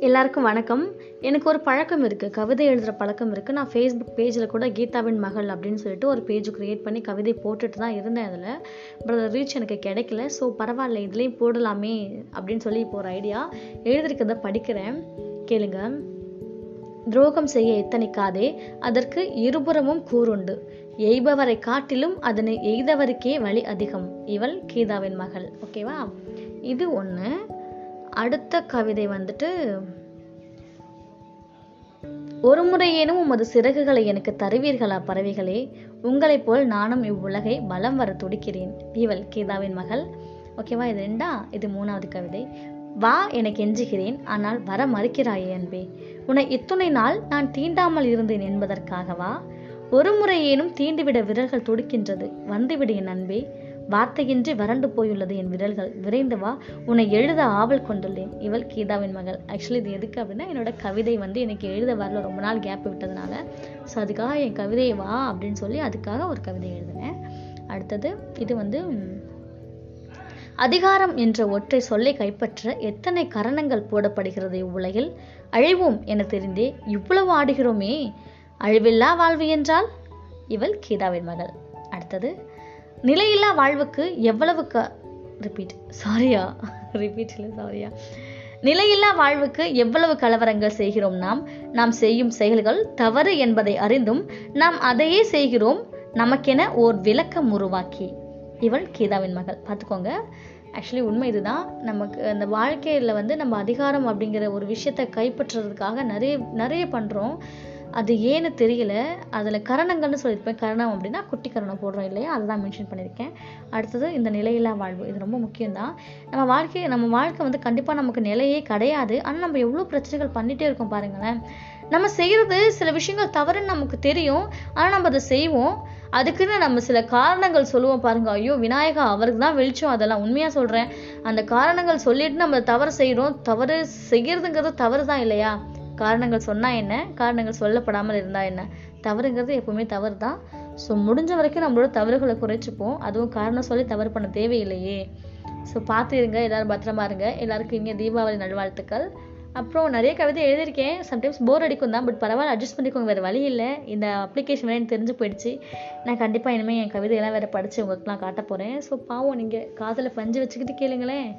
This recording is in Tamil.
எல்லாருக்கும் வணக்கம். எனக்கு ஒரு பழக்கம் இருக்குது கவிதை எழுதுகிற பழக்கம் இருக்குது நான் ஃபேஸ்புக் பேஜில் கூட கீதாவின் மகள் அப்படின்னு சொல்லிட்டு ஒரு பேஜ் க்ரியேட் பண்ணி கவிதை போட்டுட்டு தான் இருந்தேன் அதில். பட் அது ரீச் எனக்கு கிடைக்கல. ஸோ பரவாயில்ல இதுலேயும் போடலாமே அப்படின்னு சொல்லி இப்போ ஒரு ஐடியா எழுதிருக்கிறத படிக்கிறேன். கேளுங்க. துரோகம் செய்ய எத்தனைக்காதே அதற்கு இருபுறமும் கூறுண்டு. எய்பவரை காட்டிலும் அதனை எய்தவருக்கே வழி அதிகம். இவள் கீதாவின் மகள். ஓகேவா இது ஒன்று அடுத்த கவிதை வந்துட்டு ஒரு முறையேனும் உமது சிறகுகளை எனக்கு தருவீர்களா பறவைகளே? உங்களைப் போல் நானும் இவ்வுலகை பலம் வர துடிக்கிறேன். இவள் கீதாவின் மகள். ஓகேவா இது ரெண்டா? இது மூணாவது கவிதை. வா என கெஞ்சுகிறேன் ஆனால் வர மறுக்கிறாயே அன்பே. உன்னை இத்துணை நாள் நான் தீண்டாமல் இருந்தேன் என்பதற்காகவா? ஒரு முறையேனும் தீண்டிவிட விரல்கள் துடிக்கின்றது வந்துவிடு என் அன்பே. வார்த்தையின்றி வறண்டு போயுள்ளது என் விரல்கள். விரைந்து வா உன்னை எழுத ஆவல் கொண்டுள்ளேன். இவள் கீதாவின் மகள். ஆக்சுவலி இது எதுக்கு அப்படின்னா என்னோட கவிதை வந்து எனக்கு எழுத வரல. ரொம்ப நாள் கேப் விட்டதுனால. ஸோ அதுக்காக என் கவிதையை வா அப்படின்னு சொல்லி அதுக்காக ஒரு கவிதை எழுதினேன். அடுத்தது இது வந்து அதிகாரம் என்ற ஒற்றை சொல்லை கைப்பற்ற எத்தனை கரணங்கள் போடப்படுகிறது இவ்வுலகில்? அழிவோம் என தெரிந்தே இவ்வளவு ஆடுகிறோமே. அழிவில்லா வாழ்வு என்றால்? இவள் கீதாவின் மகள். அடுத்தது நிலையில்லா வாழ்வுக்கு எவ்வளவு க ரிப்பீட் சாரியா ரிப்பீட் இல்லை சாரியா நிலையில்லா வாழ்வுக்கு எவ்வளவு கலவரங்கள் செய்கிறோம் நாம்? நாம் செய்யும் செயல்கள் தவறு என்பதை அறிந்தும் நாம் அதையே செய்கிறோம் நமக்கென ஓர் விளக்கம் உருவாக்கி. இவள் கீதாவின் மகள். பார்த்துக்கோங்க. ஆக்சுவலி உண்மை இதுதான். நமக்கு அந்த வாழ்க்கையில் வந்து நம்ம அதிகாரம் அப்படிங்கிற ஒரு விஷயத்தை கைப்பற்றுறதுக்காக நிறைய நிறைய பண்ணுறோம் அது ஏன்னு தெரியல. அதில் கரணங்கள்னு சொல்லியிருப்பேன். கரணம் அப்படின்னா குட்டி கரணம் போடுறோம் இல்லையா? அதுதான் மென்ஷன் பண்ணியிருக்கேன். அடுத்தது இந்த நிலையில்லா வாழ்வு. இது ரொம்ப முக்கியம்தான். நம்ம வாழ்க்கை நம்ம வாழ்க்கை வந்து கண்டிப்பாக நமக்கு நிலையே கிடையாது. ஆனால் நம்ம எவ்வளோ பிரச்சனைகள் பண்ணிகிட்டே இருக்கோம் பாருங்களேன். நம்ம செய்கிறது சில விஷயங்கள் தவறுன்னு நமக்கு தெரியும். ஆனால் நம்ம அதை செய்வோம். அதுக்குன்னு நம்ம சில காரணங்கள் சொல்லுவோம் பாருங்க. ஐயோ விநாயகா அவருக்கு தான் வெளிச்சம். அதெல்லாம் உண்மையாக சொல்கிறேன் அந்த காரணங்கள் சொல்லிட்டு நம்ம தவறு செய்கிறோம் தவறு செய்கிறதுங்கிறது தவறு தான் இல்லையா? காரணங்கள் சொன்னால் என்ன? காரணங்கள் சொல்லப்படாமல் இருந்தால் என்ன? தவறுங்கிறது எப்பவுமே தவறு தான் ஸோ முடிஞ்ச வரைக்கும் நம்மளோட தவறுகளை குறைச்சிப்போம். அதுவும் காரணம் சொல்லி தவறு பண்ண தேவையில்லையே. ஸோ பார்த்து இருங்க. எல்லோரும் பத்திரமா இருங்க. எல்லாருக்கும் இங்கே தீபாவளி நல்வாழ்த்துக்கள். அப்புறம் நிறைய கவிதை எழுதியிருக்கேன். சம்டைம்ஸ் போர் அடிக்கும் தான். பட் பரவாயில்ல அட்ஜஸ்ட் பண்ணிக்கோங்க. வேறு வழி இல்லை. இந்த அப்ளிகேஷன் வேறு தெரிஞ்சு போயிடுச்சு. நான் கண்டிப்பாக இனிமேல் என் கவிதையெல்லாம் வேறு படித்து உங்களுக்குலாம் காட்ட போகிறேன் ஸோ பாவம் நீங்கள் காதில் பஞ்சு வச்சுக்கிட்டு கேளுங்களேன்.